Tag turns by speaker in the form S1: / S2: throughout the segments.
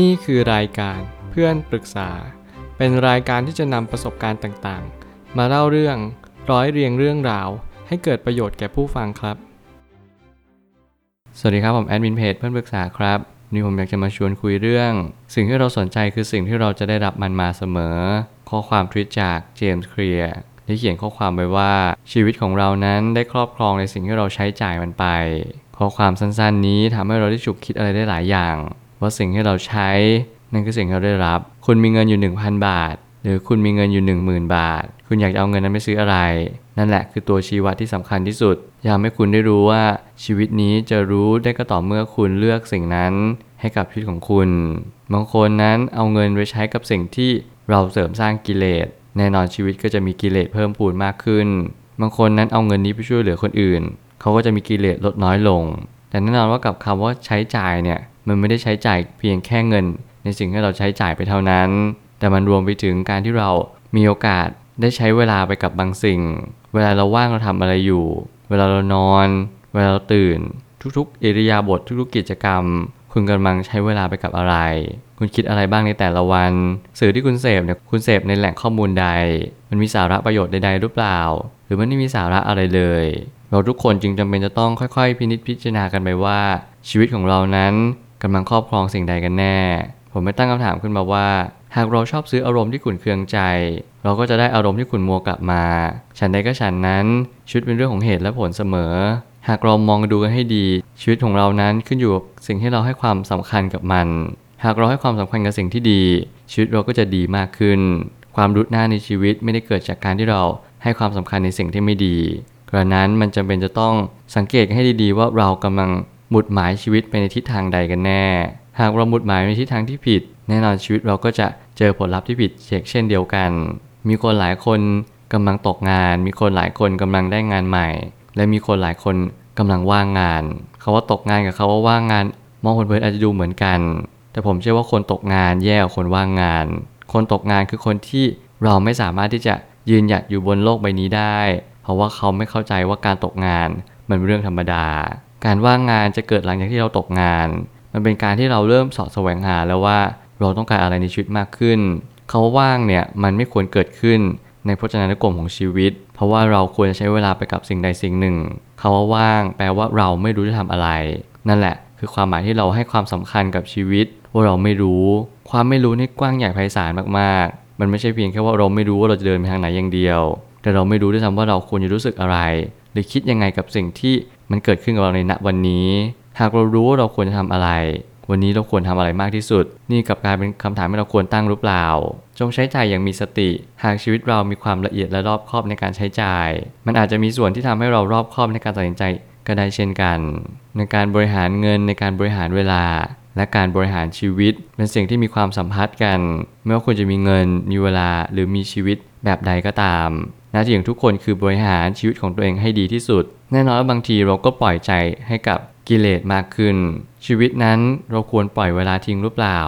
S1: นี่คือรายการเพื่อนปรึกษา เป็นรายการที่จะนำประสบการณ์ต่างๆ มาเล่าเรื่องร้อยเรียงเรื่องราว ให้เกิดประโยชน์แก่ผู้ฟังครับ สวัสดีครับผมแอดมินเพจเพื่อนปรึกษาครับวันนี่ผมอยากจะมาชวนคุยเรื่อง สิ่งที่เราสนใจคือสิ่งที่เราจะได้รับมันมาเสมอ ข้อความทวิตจากเจมส์เคลียร์ที่เขียนข้อความไว้ว่าชีวิตของเรานั้นได้ครอบครองในสิ่งที่เราใช้จ่ายมันไป ข้อความสั้นๆ นี้ทำให้เราได้ฉุกคิดอะไรได้หลายอย่าง ว่าสิ่งที่เราใช้ นั่นคือสิ่งที่เราได้รับ คุณมีเงินอยู่ 1,000 บาท หรือคุณมีเงินอยู่ 10,000 บาท คุณอยากจะเอาเงินนั้นไปซื้ออะไร นั่นแหละคือตัวชี้วัดที่สำคัญที่สุดอยากให้คุณได้รู้ว่าชีวิตนี้จะรู้ได้ก็ต่อเมื่อคุณเลือกสิ่งนั้นให้กับชีวิตของคุณ บางคนนั้นเอาเงินไปใช้กับสิ่งที่เราเสริมสร้างกิเลส แน่นอนชีวิตก็จะมีกิเลสเพิ่มพูนมากขึ้น บางคนนั้นเอาเงินนี้ไปช่วยเหลือคนอื่น เขาก็จะมีกิเลสลดน้อยลง แต่แน่นอนว่ากับคำว่าใช้จ่ายเนี่ยมันไม่ได้ใช้จ่ายเพียงแค่เงิน ในสิ่งที่เราใช้จ่ายไปเท่านั้น แต่มันรวมไปถึงการที่เรามีโอกาสได้ใช้เวลาไปกับบางสิ่ง เวลาเราว่างเราทำอะไรอยู่ เวลาเรานอน เวลาเราตื่น ทุกๆอิริยาบถททุกๆกิจกรรม คุณกำลังใช้เวลาไปกับอะไร คุณคิดอะไรบ้างในแต่ละวัน สื่อที่คุณเสพเนี่ยคุณเสพในแหล่งข้อมูลใด มันมีสาระประโยชน์ใดๆหรือเปล่า หรือมันไม่มีสาระอะไรเลย เราทุกคนจึงจำเป็นจะต้องค่อยๆ พินิจพิจารณากันไปว่า ชีวิตของเรานั้นกำลังครอบครองสิ่งใดกันแน่ ผมไม่ตั้งคำถามขึ้นมาว่า หากเราชอบซื้ออารมณ์ที่ขุนเคืองใจ เราก็จะได้อารมณ์ที่ขุนมัวกลับมา ฉันใดก็ฉันนั้นชีวิตเป็นเรื่องของเหตุและผลเสมอ หากเรามองดูกันให้ดี ชีวิตของเรานั้นขึ้นอยู่กับสิ่งที่เราให้ความสำคัญกับมัน หากเราให้ความสำคัญกับสิ่งที่ดี ชีวิตเราก็จะดีมากขึ้น ความรุดหน้าในชีวิตไม่ได้เกิดจากการที่เราให้ความสำคัญในสิ่งที่ไม่ดี กระนั้นมันจำเป็นจะต้องสังเกตให้ดีๆ ว่าเรากำลังหมุดหมายชีวิตไปในทิศทางใดกันแน่ หากเราหมุดหมายในทิศทางที่ผิด แน่นอนชีวิตเราก็จะเจอผลลัพธ์ที่ผิดเช่นเดียวกัน มีคนหลายคนกำลังตกงาน มีคนหลายคนกำลังได้งานใหม่ และมีคนหลายคนกำลังว่างงานเขาว่าตกงานกับเขาว่าว่างงาน มองคนเพื่อนอาจจะดูเหมือนกัน แต่ผมเชื่อว่าคนตกงานแย่กว่าคนว่างงาน คนตกงานคือคนที่เราไม่สามารถที่จะยืนหยัดอยู่บนโลกใบนี้ได้ เพราะว่าเขาไม่เข้าใจว่าการตกงานมันเป็นเรื่องธรรมดา การว่างงานจะเกิดหลังจากที่เราตกงาน มันเป็นการที่เราเริ่มสอดแสวงหาแล้วว่าเราต้องการอะไรในชีวิตมากขึ้นคาว่าว่างเนี่ยมันไม่ควรเกิดขึ้นในพจนานุกรมของชีวิต เพราะว่าเราควรจะใช้เวลาไปกับสิ่งใดสิ่งหนึ่งคาว่าว่าง แปลว่าเราไม่รู้จะทำอะไร นั่นแหละ คือความหมายที่เราให้ความสำคัญกับชีวิต ว่าเราไม่รู้ ความไม่รู้นี่กว้างใหญ่ไพศาลมากๆ มันไม่ใช่เพียงแค่ว่าเราไม่รู้ว่าเราจะเดินไปทางไหนอย่างเดียว แต่เราไม่รู้ด้วยซ้ำว่าเราควรจะรู้สึกอะไร หรือคิดยังไงกับสิ่งที่มันเกิดขึ้นกับเราในณวันนี้ หากเรารู้ว่าเราควรจะทำอะไร วันนี้เราควรทำอะไรมากที่สุด นี่กับการเป็นคำถามที่เราควรตั้งหรือเปล่า จงใช้จ่ายอย่างมีสติ หากชีวิตเรามีความละเอียดและรอบคอบในการใช้จ่าย มันอาจจะมีส่วนที่ทำให้เรารอบคอบในการตัดสินใจก็ได้เช่นกัน ในการบริหารเงินในการบริหารเวลา และการบริหารชีวิต เป็นสิ่งที่มีความสัมพันธ์กัน ไม่ว่าคุณจะมีเงินมีเวลาหรือมีชีวิตแบบใดก็ตาม หน้าที่ของทุกคนคือบริหารชีวิตของตัวเองให้ดีที่สุด แน่นอนว่าบางทีเราก็ปล่อยใจให้กับกิเลสมากขึ้น ชีวิตนั้นเราควรปล่อยเวลาทิ้งหรือเปล่า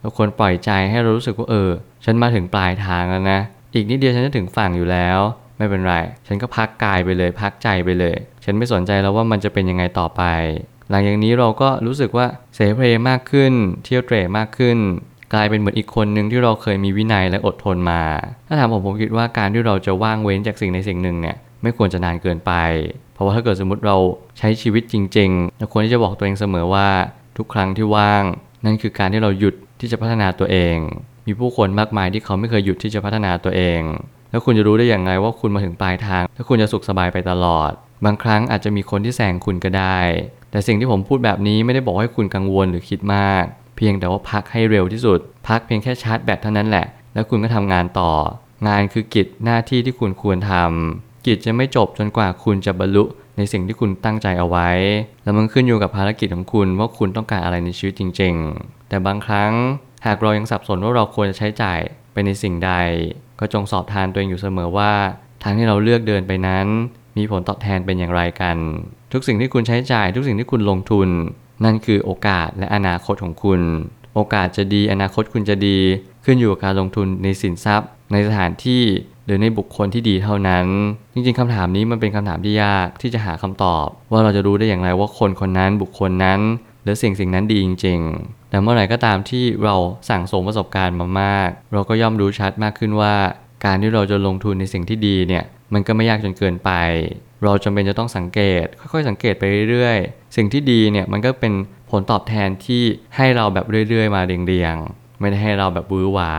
S1: เราควรปล่อยใจให้เรารู้สึกว่าเออ ฉันมาถึงปลายทางแล้วนะ อีกนิดเดียวฉันจะถึงฝั่งอยู่แล้ว ไม่เป็นไร ฉันก็พักกายไปเลย พักใจไปเลย ฉันไม่สนใจแล้วว่ามันจะเป็นยังไงต่อไป หลังจากนี้เราก็รู้สึกว่าเสเพลมากขึ้น เที่ยวเตร่มากขึ้น กลายเป็นเหมือนอีกคนหนึ่งที่เราเคยมีวินัยและอดทนมา ถ้าถามผมผมคิดว่าการที่เราจะว่างเว้นจากสิ่งในสิ่งหนึ่งเนี่ยไม่ควรจะนานเกินไป เพราะว่าถ้าเกิดสมมติเราใช้ชีวิตจริงๆเราควรที่จะบอกตัวเองเสมอว่าทุกครั้งที่ว่าง นั่นคือการที่เราหยุดที่จะพัฒนาตัวเอง มีผู้คนมากมายที่เขาไม่เคยหยุดที่จะพัฒนาตัวเอง แล้วคุณจะรู้ได้อย่างไรว่าคุณมาถึงปลายทาง ถ้าคุณจะสุขสบายไปตลอด บางครั้งอาจจะมีคนที่แซงคุณก็ได้ แต่สิ่งที่ผมพูดแบบนี้ไม่ได้บอกให้คุณกังวลหรือคิดมาก พียงแต่ว่าพักให้เร็วที่สุด พักเพียงแค่ชาร์จแบตเท่านั้นแหละ แล้วคุณก็ทำงานต่อ งานคือกิจหน้าที่ที่คุณควรทำกิจจะไม่จบจนกว่าคุณจะบรรลุในสิ่งที่คุณตั้งใจเอาไว้ แล้วมันขึ้นอยู่กับภารกิจของคุณว่าคุณต้องการอะไรในชีวิตจริง ๆ แต่บางครั้งหากเรายังสับสนว่าเราควรจะใช้จ่ายไปในสิ่งใด ก็จงสอบทานตัวเองอยู่เสมอว่าทางที่เราเลือกเดินไปนั้น มีผลตอบแทนเป็นอย่างไรกัน ทุกสิ่งที่คุณใช้จ่าย ทุกสิ่งที่คุณลงทุน นั่นคือโอกาสและอนาคตของคุณ โอกาสจะดีอนาคตคุณจะดี ขึ้นอยู่กับการลงทุนในสินทรัพย์ ในสถานที่หรือในบุคคลที่ดีเท่านั้น จริงๆคำถามนี้มันเป็นคำถามที่ยากที่จะหาคำตอบ ว่าเราจะรู้ได้อย่างไรว่าคนคนนั้นบุคคลนั้น หรือสิ่งสิ่งนั้นดีจริง ๆ แต่เมื่อไหร่ก็ตามที่เราสั่งสมประสบการณ์มามาก เราก็ย่อมรู้ชัดมากขึ้นว่า การที่เราจะลงทุนในสิ่งที่ดีเนี่ยมันก็ไม่ยากจนเกินไป เราจำเป็นจะต้องสังเกต ค่อยๆ สังเกตไปเรื่อยๆ สิ่งที่ดีเนี่ยมันก็เป็นผลตอบแทนที่ให้เราแบบเรื่อยๆ มาเรียงๆ ไม่ได้ให้เราแบบวือหวา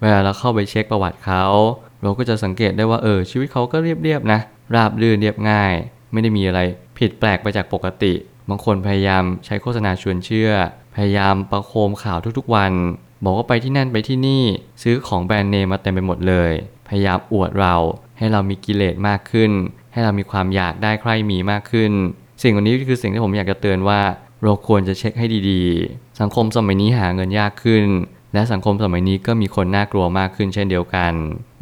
S1: เวลาเราเข้าไปเช็คประวัติเขา เราก็จะสังเกตได้ว่าเออชีวิตเขาก็เรียบๆนะ ราบรื่นเรียบง่าย ไม่ได้มีอะไรผิดแปลกไปจากปกติ บางคนพยายามใช้โฆษณาชวนเชื่อ พยายามประโคมข่าวทุกๆวัน บอกว่าไปที่นั่นไปที่นี่ซื้อของแบรนด์เนมมาเต็มไปหมดเลย พยายามอวดเราให้เรามีกิเลสมากขึ้น ให้เรามีความอยากได้ใครมีมากขึ้น สิ่งวันนี้คือสิ่งที่ผมอยากจะเตือนว่า เราควรจะเช็คให้ดีๆ สังคมสมัยนี้หาเงินยากขึ้น และสังคมสมัยนี้ก็มีคนน่ากลัวมากขึ้นเช่นเดียวกัน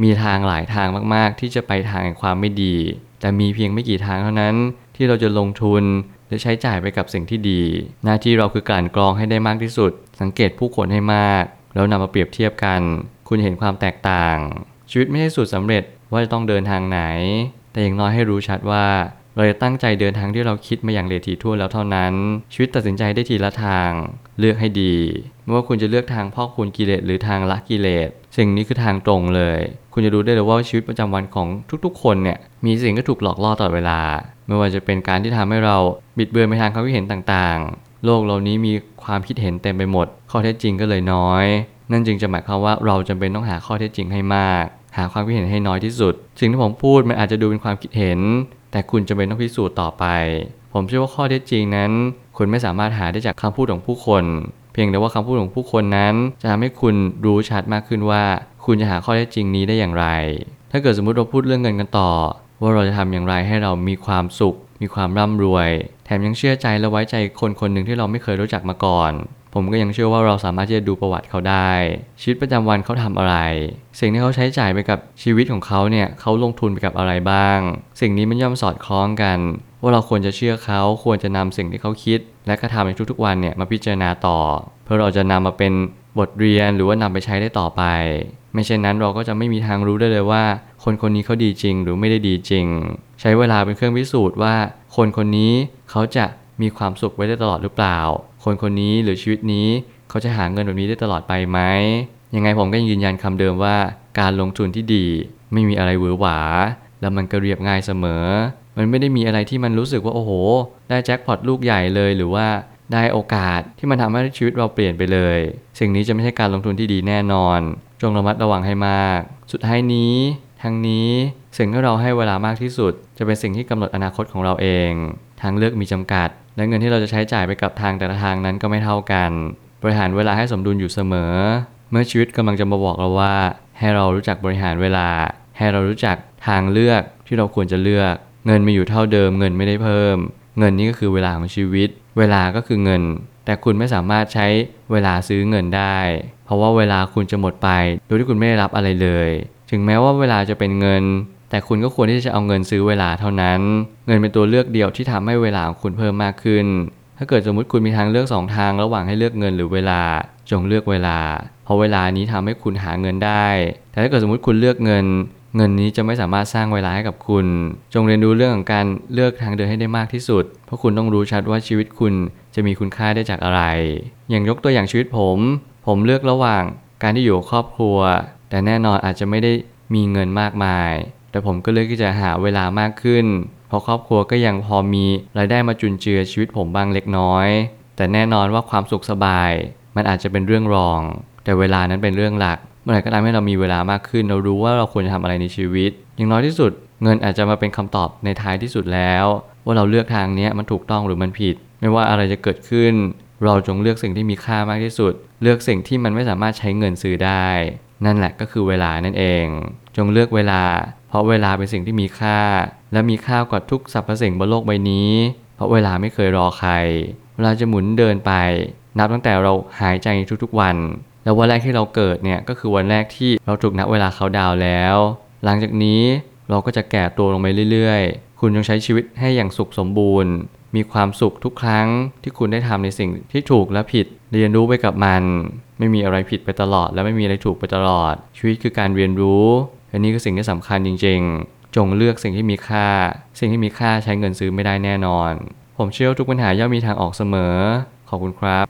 S1: มีทางหลายทางมากๆ ที่จะไปทางแห่งความไม่ดี แต่มีเพียงไม่กี่ทางเท่านั้นที่เราจะลงทุน และใช้จ่ายไปกับสิ่งที่ดี หน้าที่เราคือกลั่นกรองให้ได้มากที่สุด สังเกตผู้คนให้มาก แล้วนำมาเปรียบเทียบกัน คุณเห็นความแตกต่าง ชีวิตไม่ใช่สูตรสำเร็จว่าจะต้องเดินทางไหน แต่อย่างน้อยให้รู้ชัดว่า เราจะตั้งใจเดินทางที่เราคิดมาอย่างเลทีทั่วแล้วเท่านั้น ชีวิตตัดสินใจได้ทีละทาง เลือกให้ดี ไม่ว่าคุณจะเลือกทางพ่อคูณกิเลสหรือทางละกิเลส สิ่งนี้คือทางตรงเลย คุณจะรู้ได้เลยว่าชีวิตประจำวันของทุกๆ คนเนี่ยมีสิ่งที่ถูกหลอกล่อตลอดเวลา ไม่ว่าจะเป็นการที่ทำให้เราบิดเบือนไปทางความคิดเห็นต่างๆ โลกเรานี้มีความคิดเห็นเต็มไปหมด ข้อเท็จจริงก็เลยน้อย นั่นจึงจะหมายความว่าเราจำเป็นต้องหาข้อเท็จจริงให้มาก หาความคิดเห็นให้น้อยที่สุด สิ่งที่ผมพูดมันอาจจะดูเป็นความคิดเห็น แต่คุณจำเป็นต้องพิสูจน์ต่อไป ผมเชื่อว่าข้อเท็จจริงนั้น คุณไม่สามารถหาได้จากคำพูดของผู้คน เพียงแต่ว่าคำพูดของผู้คนนั้น จะทำให้คุณรู้ชัดมากขึ้นว่า คุณจะหาข้อเท็จจริงนี้ได้อย่างไร ถ้าเกิดสมมุติเราพูดเรื่องเงินกันต่อ ว่าเราจะทำอย่างไรให้เรามีความสุข มีความร่ำรวย แถมยังเชื่อใจและไว้ใจคนคนหนึ่งที่เราไม่เคยรู้จักมาก่อน ผมก็ยังเชื่อว่าเราสามารถที่จะดูประวัติเขาได้ ชีวิตประจำวันเขาทำอะไร สิ่งที่เขาใช้จ่ายไปกับชีวิตของเขาเนี่ยเขาลงทุนไปกับอะไรบ้าง สิ่งนี้มันย่อมสอดคล้องกัน ว่าเราควรจะเชื่อเขาควรจะนำสิ่งที่เขาคิด และกระทำในทุกๆวันเนี่ยมาพิจารณาต่อ เพื่อเราจะนำมาเป็นบทเรียนหรือว่านำไปใช้ได้ต่อไป ไม่เช่นนั้นเราก็จะไม่มีทางรู้ได้เลยว่า คนคนนี้เขาดีจริงหรือไม่ได้ดีจริง ใช้เวลาเป็นเครื่องพิสูจน์ว่า คนคนนี้เขาจะมีความสุขไว้ได้ตลอดหรือเปล่า คนคนนี้หรือชีวิตนี้เขาจะหาเงินแบบนี้ได้ตลอดไปไหมยังไงผมก็ยืนยันคำเดิมว่า การลงทุนที่ดี ไม่มีอะไรหวือหวา แล้วมันก็เรียบง่ายเสมอ มันไม่ได้มีอะไรที่มันรู้สึกว่าโอ้โห ได้แจ็คพอตลูกใหญ่เลยหรือว่าได้โอกาสที่มันทำให้ชีวิตเราเปลี่ยนไปเลย สิ่งนี้จะไม่ใช่การลงทุนที่ดีแน่นอน จงระมัดระวังให้มาก สุดท้ายนี้ ทั้งนี้สิ่งที่เราให้เวลามากที่สุด จะเป็นสิ่งที่กำหนดอนาคตของเราเอง ทางเลือกมีจำกัด และเงินที่เราจะใช้จ่ายไปกับทางแต่ละทางนั้นก็ไม่เท่ากัน บริหารเวลาให้สมดุลอยู่เสมอ เมื่อชีวิตกำลังจะมาบอกเราว่า ให้เรารู้จักบริหารเวลา ให้เรารู้จักทางเลือกที่เราควรจะเลือก เงินมีอยู่เท่าเดิม เงินไม่ได้เพิ่ม เงินนี้ก็คือเวลาของชีวิต เวลาก็คือเงิน แต่คุณไม่สามารถใช้เวลาซื้อเงินได้ เพราะว่าเวลาคุณจะหมดไป โดยที่คุณไม่ได้รับอะไรเลย ถึงแม้ว่าเวลาจะเป็นเงิน แต่คุณก็ควรที่จะเอาเงินซื้อเวลาเท่านั้น เงินเป็นตัวเลือกเดียวที่ทำให้เวลาของคุณเพิ่มมากขึ้น ถ้าเกิดสมมติคุณมีทางเลือกสองทางระหว่างให้เลือกเงินหรือเวลาจงเลือกเวลา เพราะเวลานี้ทำให้คุณหาเงินได้ แต่ถ้าเกิดสมมติคุณเลือกเงิน เงินนี้จะไม่สามารถสร้างเวลาให้กับคุณ จงเรียนรู้เรื่องของการเลือกทางเดินให้ได้มากที่สุด เพราะคุณต้องรู้ชัดว่าชีวิตคุณจะมีคุณค่าได้จากอะไร อย่างยกตัวอย่างชีวิตผม ผมเลือกระหว่างการที่อยู่ครอบครัว แต่แน่นอนอาจจะไม่ได้มีเงินมากมาย แต่ผมก็เลือกที่จะหาเวลามากขึ้น เพราะครอบครัวก็ยังพอมีรายได้มาจุนเจือชีวิตผมบ้างเล็กน้อย แต่แน่นอนว่าความสุขสบาย มันอาจจะเป็นเรื่องรอง แต่เวลานั้นเป็นเรื่องหลัก เมื่อไหร่ก็ตามให้เรามีเวลามากขึ้น เรารู้ว่าเราควรจะทำอะไรในชีวิต อย่างน้อยที่สุด เงินอาจจะมาเป็นคำตอบในท้ายที่สุดแล้ว ว่าเราเลือกทางนี้มันถูกต้องหรือมันผิด ไม่ว่าอะไรจะเกิดขึ้น เราจงเลือกสิ่งที่มีค่ามากที่สุด เลือกสิ่งที่มันไม่สามารถใช้เงินซื้อได้ นั่นแหละก็คือเวลานั่นเอง จงเลือกเวลา เพราะเวลาเป็นสิ่งที่มีค่า และมีค่ากว่าทุกสรรพสิ่งบนโลกใบนี้ เพราะเวลาไม่เคยรอใคร เวลาจะหมุนเดินไป นับตั้งแต่เราหายใจทุกๆวัน แล้ววันแรกที่เราเกิดเนี่ยก็คือวันแรกที่เราถูกนับเวลาเขาดาวแล้ว หลังจากนี้เราก็จะแก่ตัวลงไปเรื่อยๆ คุณจงใช้ชีวิตให้อย่างสุขสมบูรณ์ มีความสุขทุกครั้งที่คุณได้ทำในสิ่งที่ถูกและผิด เรียนรู้ไปกับมัน ไม่มีอะไรผิดไปตลอด และไม่มีอะไรถูกไปตลอด ชีวิตคือการเรียนรู้ อันนี้คือสิ่งที่สำคัญจริง ๆ จงเลือกสิ่งที่มีค่า สิ่งที่มีค่าใช้เงินซื้อไม่ได้แน่นอน ผมเชื่อว่าทุกปัญหาย่อมมีทางออกเสมอ ขอบคุณครับ